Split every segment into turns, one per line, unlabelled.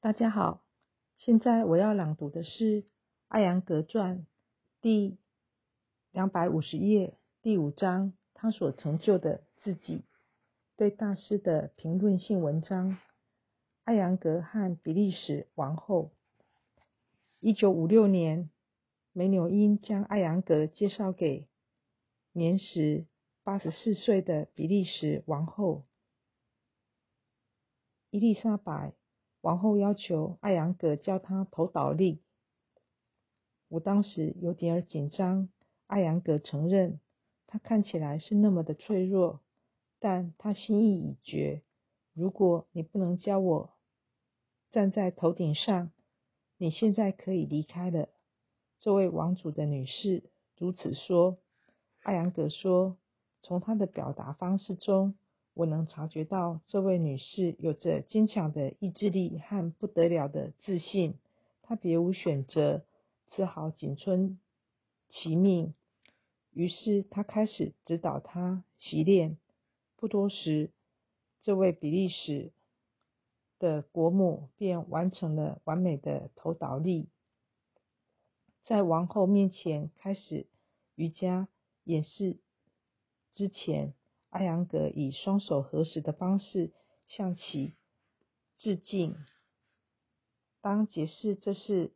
大家好，现在我要朗读的是《艾扬格传》第两百五十页第五章，他所成就的自己对大师的评论性文章。艾扬格和比利时王后。一九五六年，梅纽因将艾扬格介绍给年时八十四岁的比利时王后伊丽莎白。王后要求艾扬格教她投倒立，我当时有点儿紧张。艾扬格承认，他看起来是那么的脆弱，但他心意已决。如果你不能教我站在头顶上，你现在可以离开了。这位王族的女士如此说。艾扬格说，从她的表达方式中。我能察觉到这位女士有着坚强的意志力和不得了的自信，她别无选择，只好谨遵其命。于是他开始指导她习练。不多时，这位比利时的国母便完成了完美的头倒立，在王后面前开始瑜伽演示之前。艾扬格以双手合十的方式向其致敬。当解释这是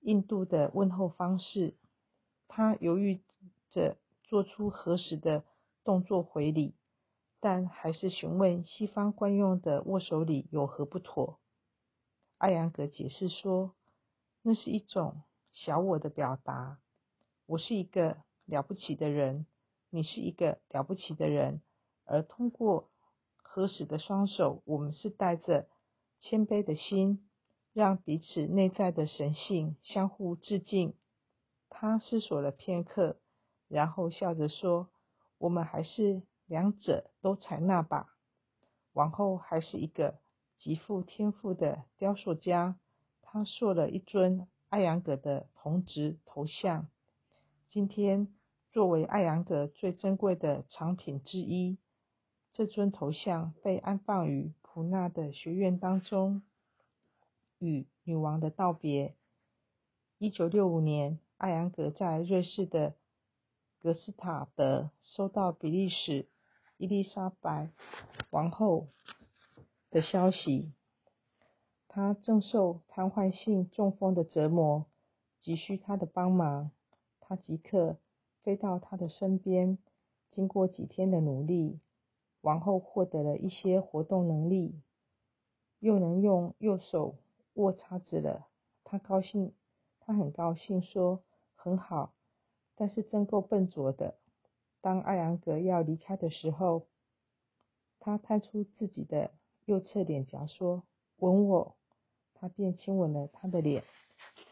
印度的问候方式，他犹豫着做出合十的动作回礼，但还是询问西方惯用的握手礼有何不妥。艾扬格解释说，那是一种小我的表达，我是一个了不起的人。你是一个了不起的人，而通过合十的双手，我们是带着谦卑的心，让彼此内在的神性相互致敬。他思索了片刻，然后笑着说：“我们还是两者都采纳吧。”王后还是一个极富天赋的雕塑家，他塑了一尊艾扬格的铜质头像。今天。作为艾扬格最珍贵的藏品之一，这尊头像被安放于普纳的学院当中，与女王的道别。一九六五年，艾扬格在瑞士的格斯塔德收到比利时伊丽莎白王后的消息，她正受瘫痪性中风的折磨，急需他的帮忙。他即刻。飞到他的身边，经过几天的努力，王后获得了一些活动能力，又能用右手握叉子了。他高兴，他很高兴，说：“很好，但是真够笨拙的。”当艾扬格要离开的时候，他探出自己的右侧脸颊，说：“吻我。”他便亲吻了他的脸。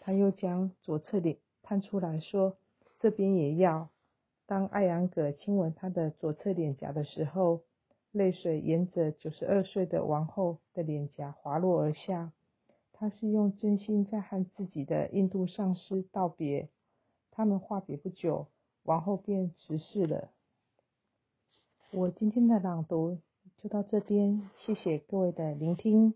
他又将左侧脸探出来说。这边也要。当艾扬格亲吻他的左侧脸颊的时候，泪水沿着九十二岁的王后的脸颊滑落而下。他是用真心在和自己的印度上司道别。他们话别不久，王后便辞世了。我今天的朗读就到这边，谢谢各位的聆听。